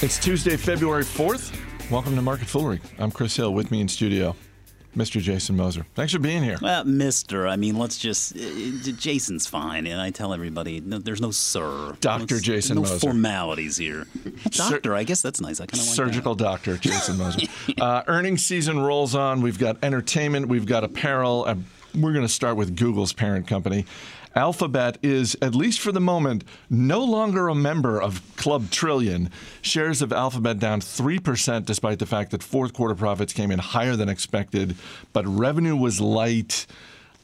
It's Tuesday, February 4th. Welcome to Market Foolery. I'm Chris Hill with me in studio. Mr. Jason Moser. Thanks for being here. Well, Mister, I mean, let's just. Uh, Jason's fine, and I tell everybody, no, there's no sir. Doctor Jason No Moser. formalities here. Doctor, I guess that's nice. I kind of like Surgical doctor Jason Moser. uh, earnings season rolls on. We've got entertainment, we've got apparel. Uh, we're going to start with Google's parent company. Alphabet is, at least for the moment, no longer a member of Club Trillion. Shares of Alphabet down 3%, despite the fact that fourth quarter profits came in higher than expected, but revenue was light.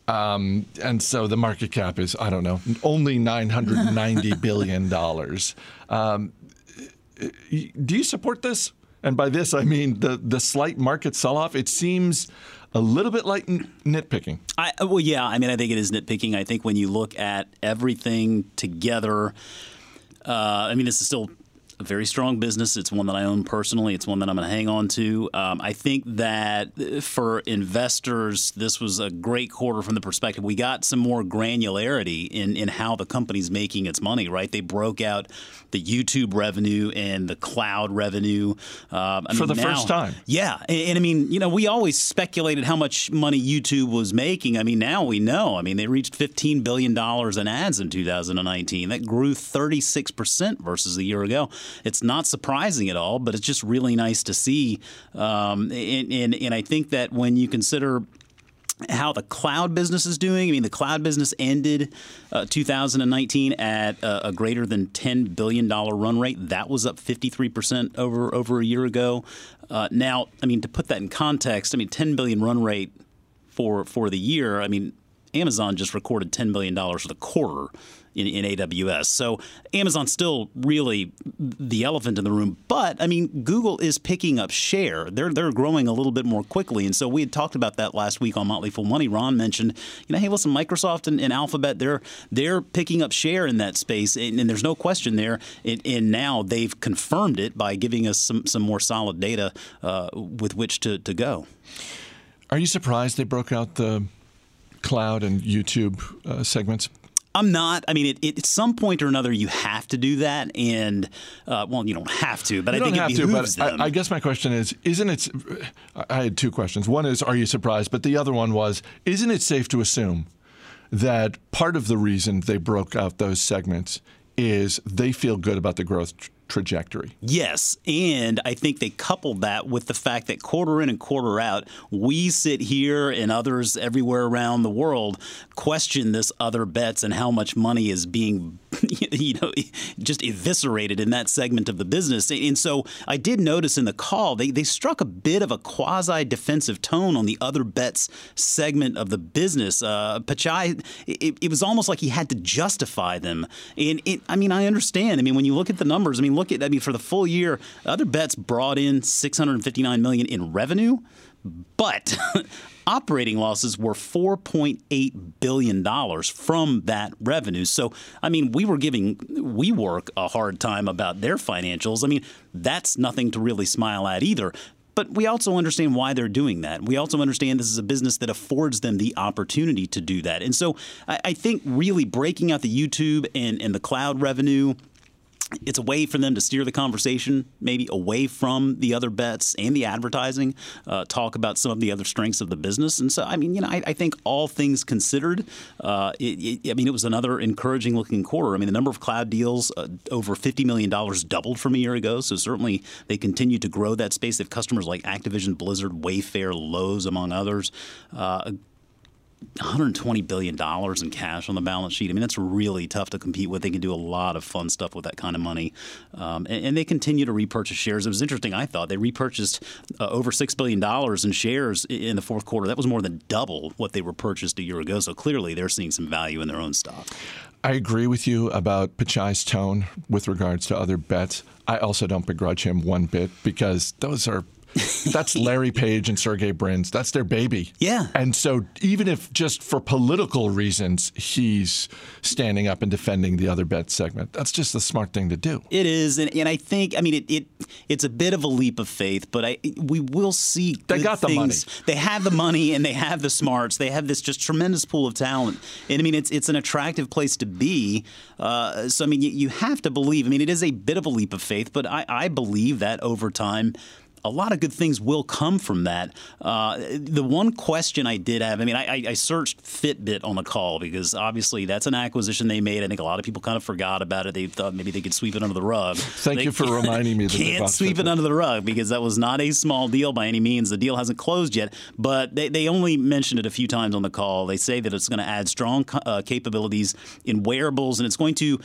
Um, and so the market cap is, I don't know, only $990 billion. Um, do you support this? And by this, I mean the, the slight market sell off. It seems a little bit like nitpicking. I, well, yeah. I mean, I think it is nitpicking. I think when you look at everything together, uh, I mean, this is still very strong business. It's one that I own personally. It's one that I'm going to hang on to. Um, I think that for investors, this was a great quarter from the perspective we got some more granularity in in how the company's making its money. Right? They broke out the YouTube revenue and the cloud revenue um, I For mean, the now- first time. yeah, and, and I mean, you know, we always speculated how much money YouTube was making. I mean, now we know. I mean, they reached fifteen billion dollars in ads in 2019. That grew 36 percent versus a year ago. It's not surprising at all, but it's just really nice to see. Um, and, and and I think that when you consider how the cloud business is doing. I mean, the cloud business ended uh, 2019 at a, a greater than 10 billion dollar run rate. That was up 53 percent over over a year ago. Uh, now, I mean, to put that in context, I mean, 10 billion run rate for for the year. I mean, Amazon just recorded 10 billion dollars for the quarter. In, in AWS. So Amazon's still really the elephant in the room. But I mean, Google is picking up share. They're they're growing a little bit more quickly. And so we had talked about that last week on Motley Fool Money. Ron mentioned, you know, hey, listen, Microsoft and, and Alphabet, they're they're picking up share in that space, and, and there's no question there. And, and now they've confirmed it by giving us some some more solid data uh, with which to, to go. Are you surprised they broke out the cloud and YouTube uh, segments? I'm not. I mean, it, it, at some point or another, you have to do that, and uh, well, you don't have to, but You I think don't have it to, but them. I, I guess my question is: Isn't it? I had two questions. One is, are you surprised? But the other one was, isn't it safe to assume that part of the reason they broke out those segments is they feel good about the growth tr- trajectory? Yes, and I think they coupled that with the fact that quarter in and quarter out, we sit here and others everywhere around the world question this other bets and how much money is being, you know, just eviscerated in that segment of the business. And so I did notice in the call they they struck a bit of a quasi defensive tone on the other bets segment of the business. Uh, Pichai, it, it was almost like he had to justify them. And it, I mean, I understand. I mean, when you look at the numbers, I mean, look at I mean for the full year, other bets brought in 659 million in revenue, but operating losses were 4.8 billion dollars from that revenue. So, I mean, we were giving WeWork a hard time about their financials. I mean, that's nothing to really smile at either. But we also understand why they're doing that. We also understand this is a business that affords them the opportunity to do that. And so I, I think really breaking out the YouTube and, and the cloud revenue it's a way for them to steer the conversation maybe away from the other bets and the advertising, uh, talk about some of the other strengths of the business. And so, I mean, you know, I, I think all things considered, uh, it, it, I mean, it was another encouraging looking quarter. I mean, the number of cloud deals uh, over $50 million doubled from a year ago. So certainly they continue to grow that space. They have customers like Activision, Blizzard, Wayfair, Lowe's, among others. Uh, 120 billion dollars in cash on the balance sheet. I mean, that's really tough to compete with. They can do a lot of fun stuff with that kind of money, um, and, and, they continue to repurchase shares. It was interesting. I thought they repurchased uh, over six billion dollars in shares in the fourth quarter. That was more than double what they were purchased a year ago. So clearly, they're seeing some value in their own stock. I agree with you about Pichai's tone with regards to other bets. I also don't begrudge him one bit because those are That's Larry Page and Sergey Brin's. That's their baby. Yeah. And so even if just for political reasons he's standing up and defending the other bet segment, that's just the smart thing to do. It is, and, and I think I mean it, it. It's a bit of a leap of faith, but I we will see. They got the money. They have the money and they have the smarts. They have this just tremendous pool of talent, and I mean it's it's an attractive place to be. Uh, so I mean you, you have to believe. I mean it is a bit of a leap of faith, but I, I believe that over time a lot of good things will come from that. Uh, the one question I did have, I mean, I, I, searched Fitbit on the call because obviously that's an acquisition they made. I think a lot of people kind of forgot about it. They thought maybe they could sweep it under the rug. Thank they you for reminding me. That can't sweep Fitbit. it under the rug because that was not a small deal by any means. The deal hasn't closed yet, but they, they only mentioned it a few times on the call. They say that it's going to add strong uh, capabilities in wearables and it's going to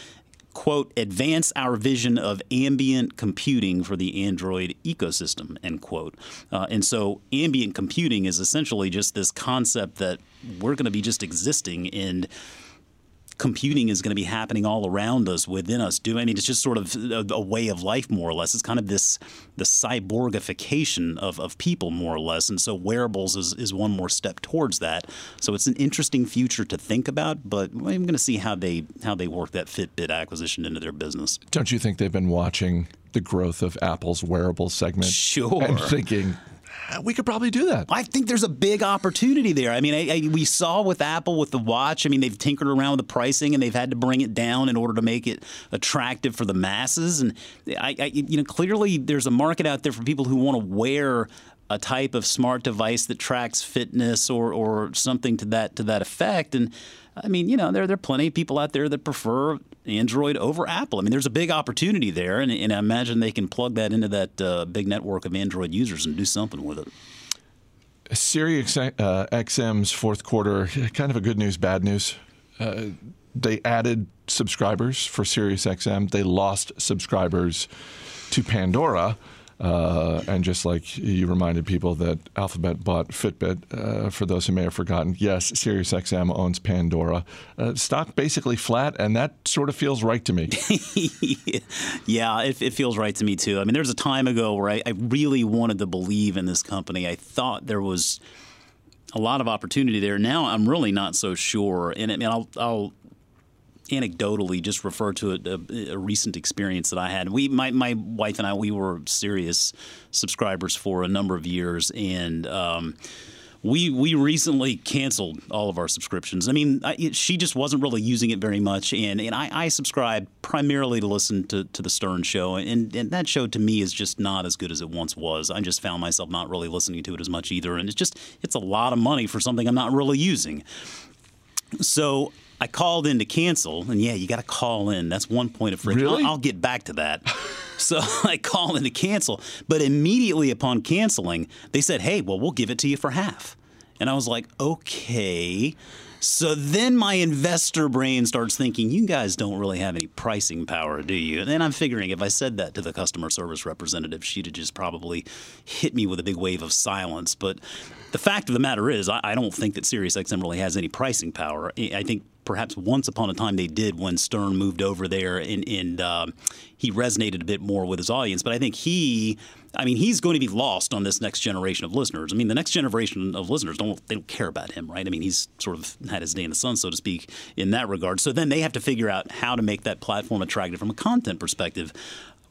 quote, advance our vision of ambient computing for the Android ecosystem, end quote. Uh, and so ambient computing is essentially just this concept that we're going to be just existing in computing is going to be happening all around us, within us. Do I mean it's just sort of a, a, way of life, more or less. It's kind of this the cyborgification of, of people, more or less. And so wearables is, is one more step towards that. So it's an interesting future to think about. But I'm going to see how they how they work that Fitbit acquisition into their business. Don't you think they've been watching the growth of Apple's wearable segment? Sure. I'm thinking, Uh, we could probably do that. I think there's a big opportunity there. I mean, I, I, we saw with Apple with the watch. I mean, they've tinkered around with the pricing and they've had to bring it down in order to make it attractive for the masses. And I, I you know, clearly there's a market out there for people who want to wear a type of smart device that tracks fitness or, or something to that to that effect. And I mean, you know, there there are plenty of people out there that prefer Android over Apple. I mean, there's a big opportunity there, and, and I imagine they can plug that into that uh, big network of Android users and do something with it. Sirius uh, XM's fourth quarter, kind of a good news, bad news. Uh, they added subscribers for Sirius XM. They lost subscribers to Pandora. Uh, and just like you reminded people that Alphabet bought Fitbit, uh, for those who may have forgotten, yes, SiriusXM owns Pandora. Uh, stock basically flat, and that sort of feels right to me. yeah, it, it, feels right to me too. I mean, there's a time ago where I, I really wanted to believe in this company. I thought there was a lot of opportunity there. Now I'm really not so sure. And I mean, I'll, I'll anecdotally just refer to a, a, a, recent experience that I had. We, my, my wife and I, we were Sirius subscribers for a number of years, and um, we we recently canceled all of our subscriptions. I mean, I, it, she just wasn't really using it very much, and and I, I subscribe primarily to listen to, to the Stern Show, and and that show to me is just not as good as it once was. I just found myself not really listening to it as much either, and it's just it's a lot of money for something I'm not really using. So I called in to cancel, and yeah, you got to call in. That's one point of friction. Really? I'll, I'll get back to that. so I called in to cancel, but immediately upon canceling, they said, "Hey, well, we'll give it to you for half." And I was like, "Okay." So then my investor brain starts thinking, you guys don't really have any pricing power, do you? And then I'm figuring if I said that to the customer service representative, she'd have just probably hit me with a big wave of silence. But the fact of the matter is, I, I don't think that SiriusXM really has any pricing power. I think perhaps once upon a time they did when Stern moved over there and, and uh, he resonated a bit more with his audience. But I think he, I mean, he's going to be lost on this next generation of listeners. I mean, the next generation of listeners don't they don't care about him, right? I mean, he's sort of had his day in the sun, so to speak, in that regard. So then they have to figure out how to make that platform attractive from a content perspective.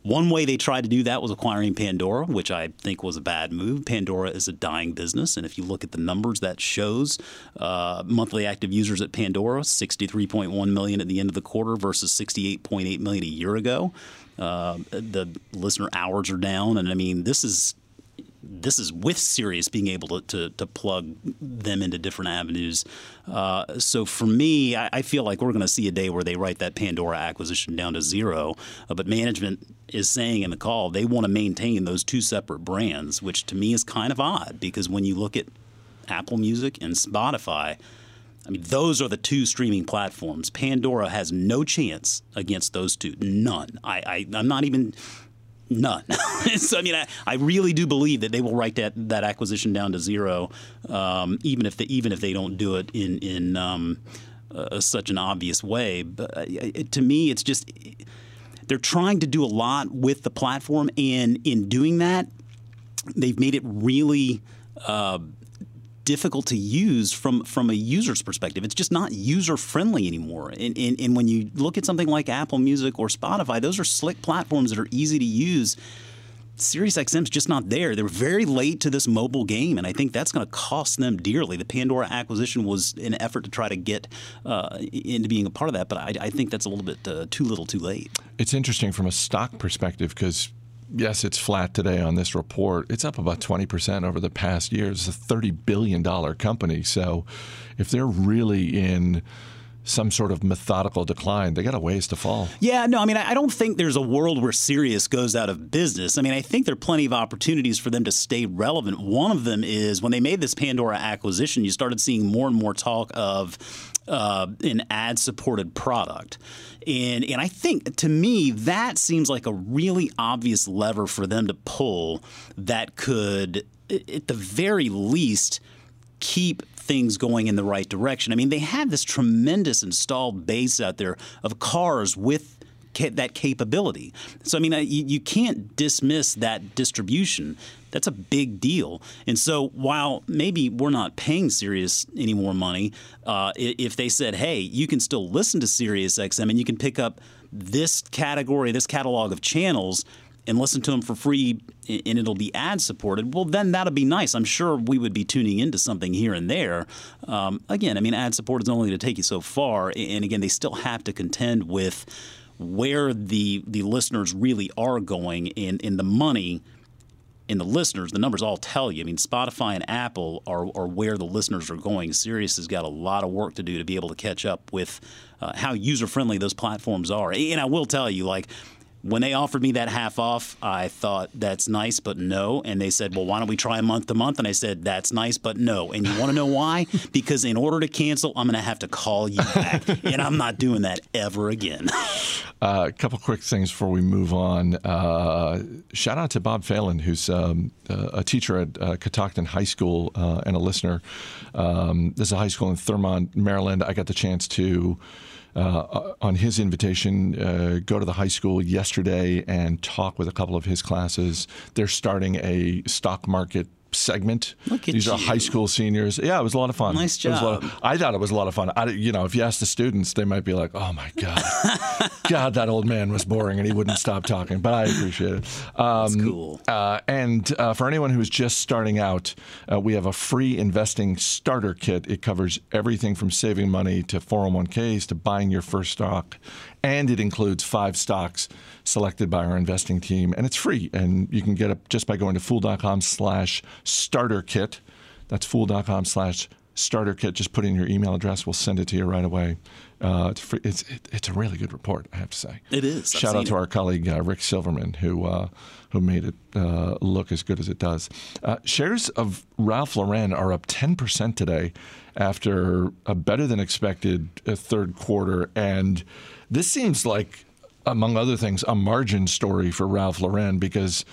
One way they tried to do that was acquiring Pandora, which I think was a bad move. Pandora is a dying business, and if you look at the numbers, that shows uh, monthly active users at Pandora, 63.1 million at the end of the quarter versus 68.8 million a year ago. Uh, the listener hours are down, and I mean, this is this is with Sirius being able to, to, to plug them into different avenues. Uh, so for me, I, I, feel like we're going to see a day where they write that Pandora acquisition down to zero. Uh, but management is saying in the call they want to maintain those two separate brands, which to me is kind of odd because when you look at Apple Music and Spotify, I mean, those are the two streaming platforms. Pandora has no chance against those two. None. I, I, I'm not even None. so I mean, I, I really do believe that they will write that, that acquisition down to zero, um, even if they, even if they don't do it in in um, uh, such an obvious way. But uh, to me, it's just they're trying to do a lot with the platform, and in doing that, they've made it really. Uh, difficult to use from from a user's perspective. It's just not user friendly anymore. And, and, and when you look at something like Apple Music or Spotify, those are slick platforms that are easy to use. SiriusXM's just not there. They're very late to this mobile game, and I think that's going to cost them dearly. The Pandora acquisition was an effort to try to get uh, into being a part of that, but I, I think that's a little bit uh, too little, too late. It's interesting from a stock perspective because yes, it's flat today on this report. It's up about 20% over the past year. It's a $30 billion company. So if they're really in some sort of methodical decline, they got a ways to fall. Yeah, no, I mean, I don't think there's a world where Sirius goes out of business. I mean, I think there are plenty of opportunities for them to stay relevant. One of them is when they made this Pandora acquisition, you started seeing more and more talk of uh, an ad supported product. And, and I think to me, that seems like a really obvious lever for them to pull that could, at the very least, keep things going in the right direction. I mean, they have this tremendous installed base out there of cars with that capability. So, I mean, you, you can't dismiss that distribution. That's a big deal. And so, while maybe we're not paying Sirius any more money, uh, if they said, "Hey, you can still listen to Sirius XM and you can pick up this category, this catalog of channels," and listen to them for free and it'll be ad supported, well, then that'll be nice. I'm sure we would be tuning into something here and there. Um, again, I mean, ad support is only going to take you so far. And again, they still have to contend with where the the listeners really are going in and the money in the listeners, the numbers all tell you. I mean, Spotify and Apple are, are where the listeners are going. Sirius has got a lot of work to do to be able to catch up with uh, how user friendly those platforms are. And I will tell you, like, when they offered me that half off, I thought that's nice, but no. And they said, well, why don't we try a month to month? And I said, that's nice, but no. And you want to know why? because in order to cancel, I'm going to have to call you back. and I'm not doing that ever again. Uh, a couple quick things before we move on. Uh, shout out to Bob Phelan, who's um, a teacher at uh, Catoctin High School uh, and a listener. Um, is a high school in Thurmont, Maryland. I got the chance to uh, on his invitation, uh, go to the high school yesterday and talk with a couple of his classes. They're starting a stock market segment. These you. are high school seniors. Yeah, it was a lot of fun. Nice job. Of, I thought it was a lot of fun. I, you know, if you ask the students, they might be like, "Oh my god, God, that old man was boring and he wouldn't stop talking." But I appreciate it. Um, cool. Uh, and uh, for anyone who's just starting out, uh, we have a free investing starter kit. It covers everything from saving money to 401ks to buying your first stock and it includes five stocks selected by our investing team, and it's free. And you can get it just by going to fool.com slash starter kit. That's fool.com slash starter kit. Just put in your email address. We'll send it to you right away. Uh, it's, free. It's, it, it's a really good report, I have to say. It is. Shout out to it. our colleague uh, Rick Silverman, who uh, who made it uh, look as good as it does. Uh, shares of Ralph Lauren are up 10% today after a better than expected uh, third quarter. And this seems like, among other things, a margin story for Ralph Lauren because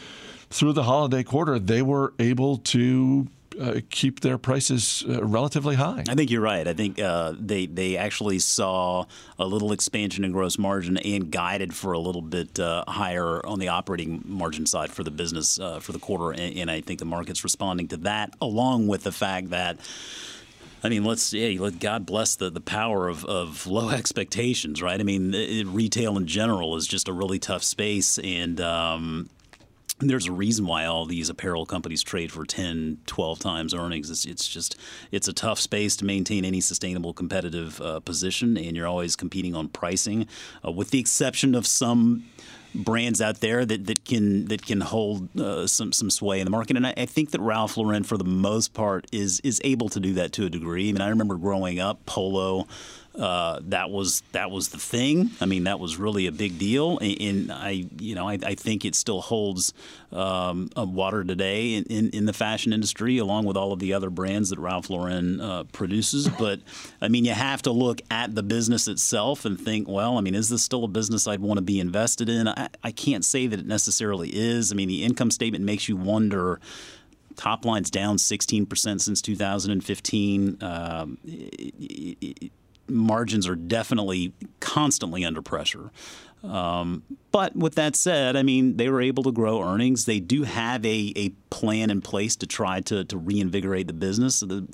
through the holiday quarter, they were able to uh, keep their prices uh, relatively high. I think you're right. I think uh, they they actually saw a little expansion in gross margin and guided for a little bit uh, higher on the operating margin side for the business uh, for the quarter, and, and I think the market's responding to that, along with the fact that I mean, let's yeah, let God bless the, the power of, of low expectations, right? I mean, it, retail in general is just a really tough space, and um, there's a reason why all these apparel companies trade for 10 12 times earnings it's, it's just it's a tough space to maintain any sustainable competitive uh, position and you're always competing on pricing uh, with the exception of some brands out there that, that can that can hold uh, some some sway in the market. And I, I, think that Ralph Lauren, for the most part, is is able to do that to a degree. I mean, I remember growing up, Polo uh, that was that was the thing. I mean, that was really a big deal, and, and I, you know, I, I, think it still holds um, water today in, in, in, the fashion industry, along with all of the other brands that Ralph Lauren uh, produces. But I mean, you have to look at the business itself and think, well, I mean, is this still a business I'd want to be invested in? I, I can't say that it necessarily is. I mean, the income statement makes you wonder top line's down 16% since 2015. Um, it, it, margins are definitely constantly under pressure. Um, but with that said, I mean, they were able to grow earnings. They do have a, a plan in place to try to, to reinvigorate the business. The,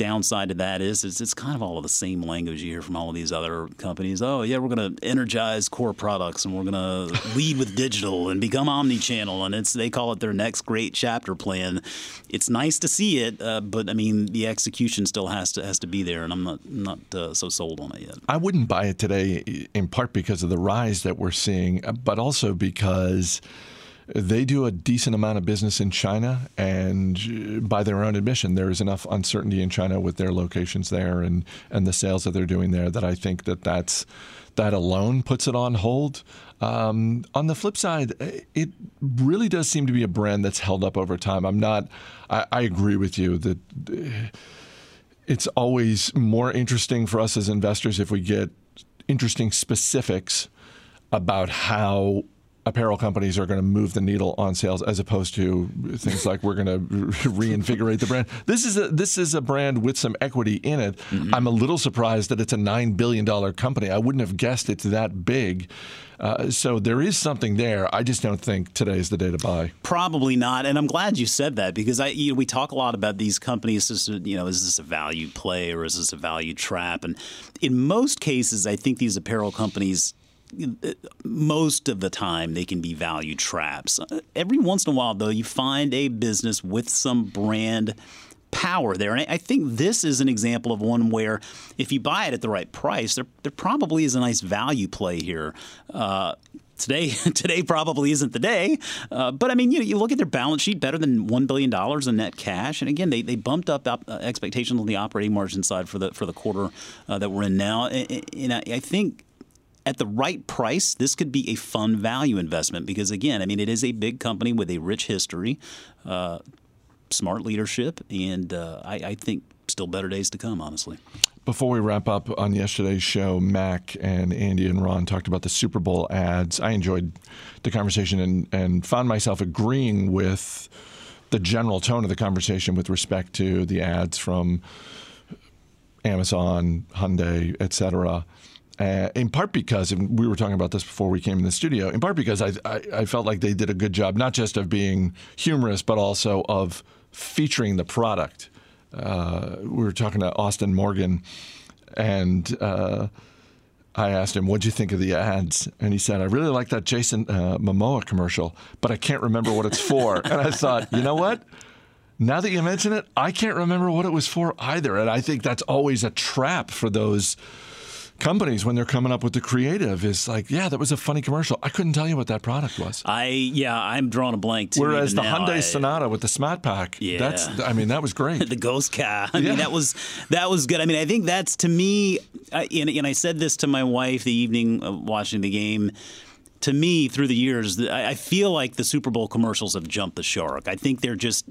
downside to that is, is it's kind of all of the same language you hear from all of these other companies. Oh, yeah, we're going to energize core products and we're going to lead with digital and become omni-channel, and it's they call it their next great chapter plan. It's nice to see it, uh, but I mean the execution still has to has to be there, and I'm not not uh, so sold on it yet. I wouldn't buy it today, in part because of the rise that we're seeing, but also because they do a decent amount of business in China, and by their own admission, there is enough uncertainty in China with their locations there and, and the sales that they're doing there that I think that that's that alone puts it on hold. Um, on the flip side, it really does seem to be a brand that's held up over time. I'm not. I, I agree with you that. It's always more interesting for us as investors if we get interesting specifics about how apparel companies are going to move the needle on sales as opposed to things like we're going to reinvigorate the brand. This is a this is a brand with some equity in it. Mm-hmm. I'm a little surprised that it's a nine billion dollar company. I wouldn't have guessed it's that big. Uh, so there is something there. I just don't think today is the day to buy. Probably not, and I'm glad you said that because I you know, we talk a lot about these companies. Is, you know, is this a value play or is this a value trap? And in most cases, I think these apparel companies most of the time they can be value traps. Every once in a while, though, you find a business with some brand power there. And I think this is an example of one where if you buy it at the right price, there, there probably is a nice value play here. Uh, today today probably isn't the day. Uh, but I mean, you, you look at their balance sheet, better than one billion dollars in net cash, and again, they, they bumped up uh, expectations on the operating margin side for the for the quarter uh, that we're in now. And, and I, I think at the right price, this could be a fun value investment because, again, I mean, it is a big company with a rich history, uh, smart leadership, and uh, I, I, think still better days to come, honestly. Before we wrap up on yesterday's show, Mac and Andy and Ron talked about the Super Bowl ads. I enjoyed the conversation and, and found myself agreeing with the general tone of the conversation with respect to the ads from Amazon, Hyundai, et cetera. Uh, in part because we were talking about this before we came in the studio. In part because I, I, I felt like they did a good job, not just of being humorous, but also of featuring the product. Uh, we were talking to Austin Morgan, and uh, I asked him, "What'd you think of the ads?" And he said, "I really like that Jason uh, Momoa commercial, but I can't remember what it's for." and I thought, you know what? Now that you mention it, I can't remember what it was for either, and I think that's always a trap for those companies when they're coming up with the creative is like, yeah, that was a funny commercial. I couldn't tell you what that product was. I yeah, I'm drawing a blank too. Whereas the now, Hyundai I, Sonata with the Smart Pack, yeah, that's I mean that was great. the Ghost Car, I yeah. mean that was that was good. I mean I think that's to me, and, and I said this to my wife the evening of watching the game to me, through the years, I feel like the Super Bowl commercials have jumped the shark. I think they're just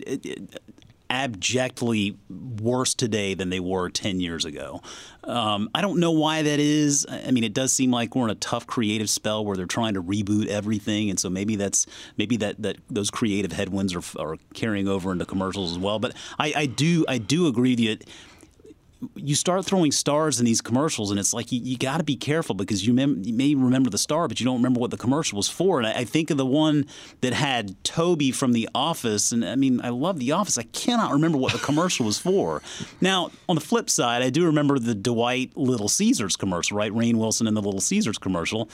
abjectly worse today than they were 10 years ago. Um, I don't know why that is. I mean, it does seem like we're in a tough creative spell where they're trying to reboot everything, and so maybe that's maybe that, that those creative headwinds are, are carrying over into commercials as well. But I, I do I do agree with you start throwing stars in these commercials, and it's like you, you got to be careful because you, mem- you, may remember the star, but you don't remember what the commercial was for. And I, I, think of the one that had Toby from The Office, and I mean, I love The Office. I cannot remember what the commercial was for. Now, on the flip side, I do remember the Dwight Little Caesars commercial, right? Rainn Wilson in the Little Caesars commercial.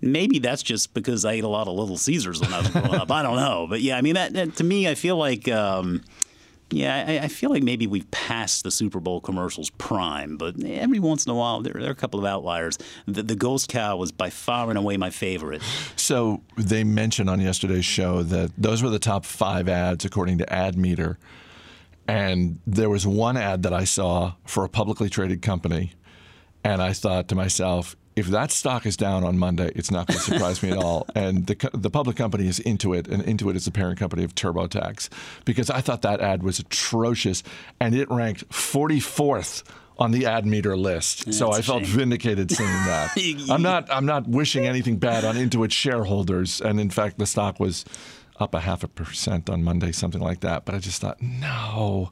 Maybe that's just because I ate a lot of Little Caesars when I was growing up. I don't know, but yeah, I mean, that, that to me, I feel like. Um, yeah, I, I, feel like maybe we've passed the Super Bowl commercials prime, but every once in a while there, there are a couple of outliers. The, the, Ghost Cow was by far and away my favorite. So they mentioned on yesterday's show that those were the top five ads according to Ad Meter, And there was one ad that I saw for a publicly traded company. And I thought to myself, if that stock is down on Monday, it's not going to surprise me at all. And the the public company is Intuit, and Intuit is the parent company of TurboTax, because I thought that ad was atrocious, and it ranked 44th on the ad meter list. So I felt shame. vindicated seeing that. I'm not I'm not wishing anything bad on Intuit shareholders, and in fact, the stock was up a half a percent on Monday, something like that. But I just thought, no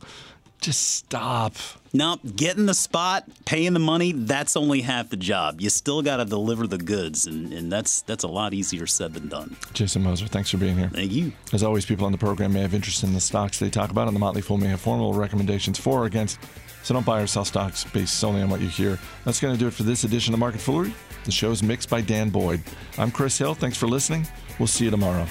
Just stop. No, getting the spot, paying the money, that's only half the job. You still got to deliver the goods, and, and that's that's a lot easier said than done. Jason Moser, thanks for being here. Thank you. As always, people on the program may have interest in the stocks they talk about, and the Motley Fool may have formal recommendations for or against. So don't buy or sell stocks based solely on what you hear. That's going to do it for this edition of Market Foolery. The show's mixed by Dan Boyd. I'm Chris Hill. Thanks for listening. We'll see you tomorrow.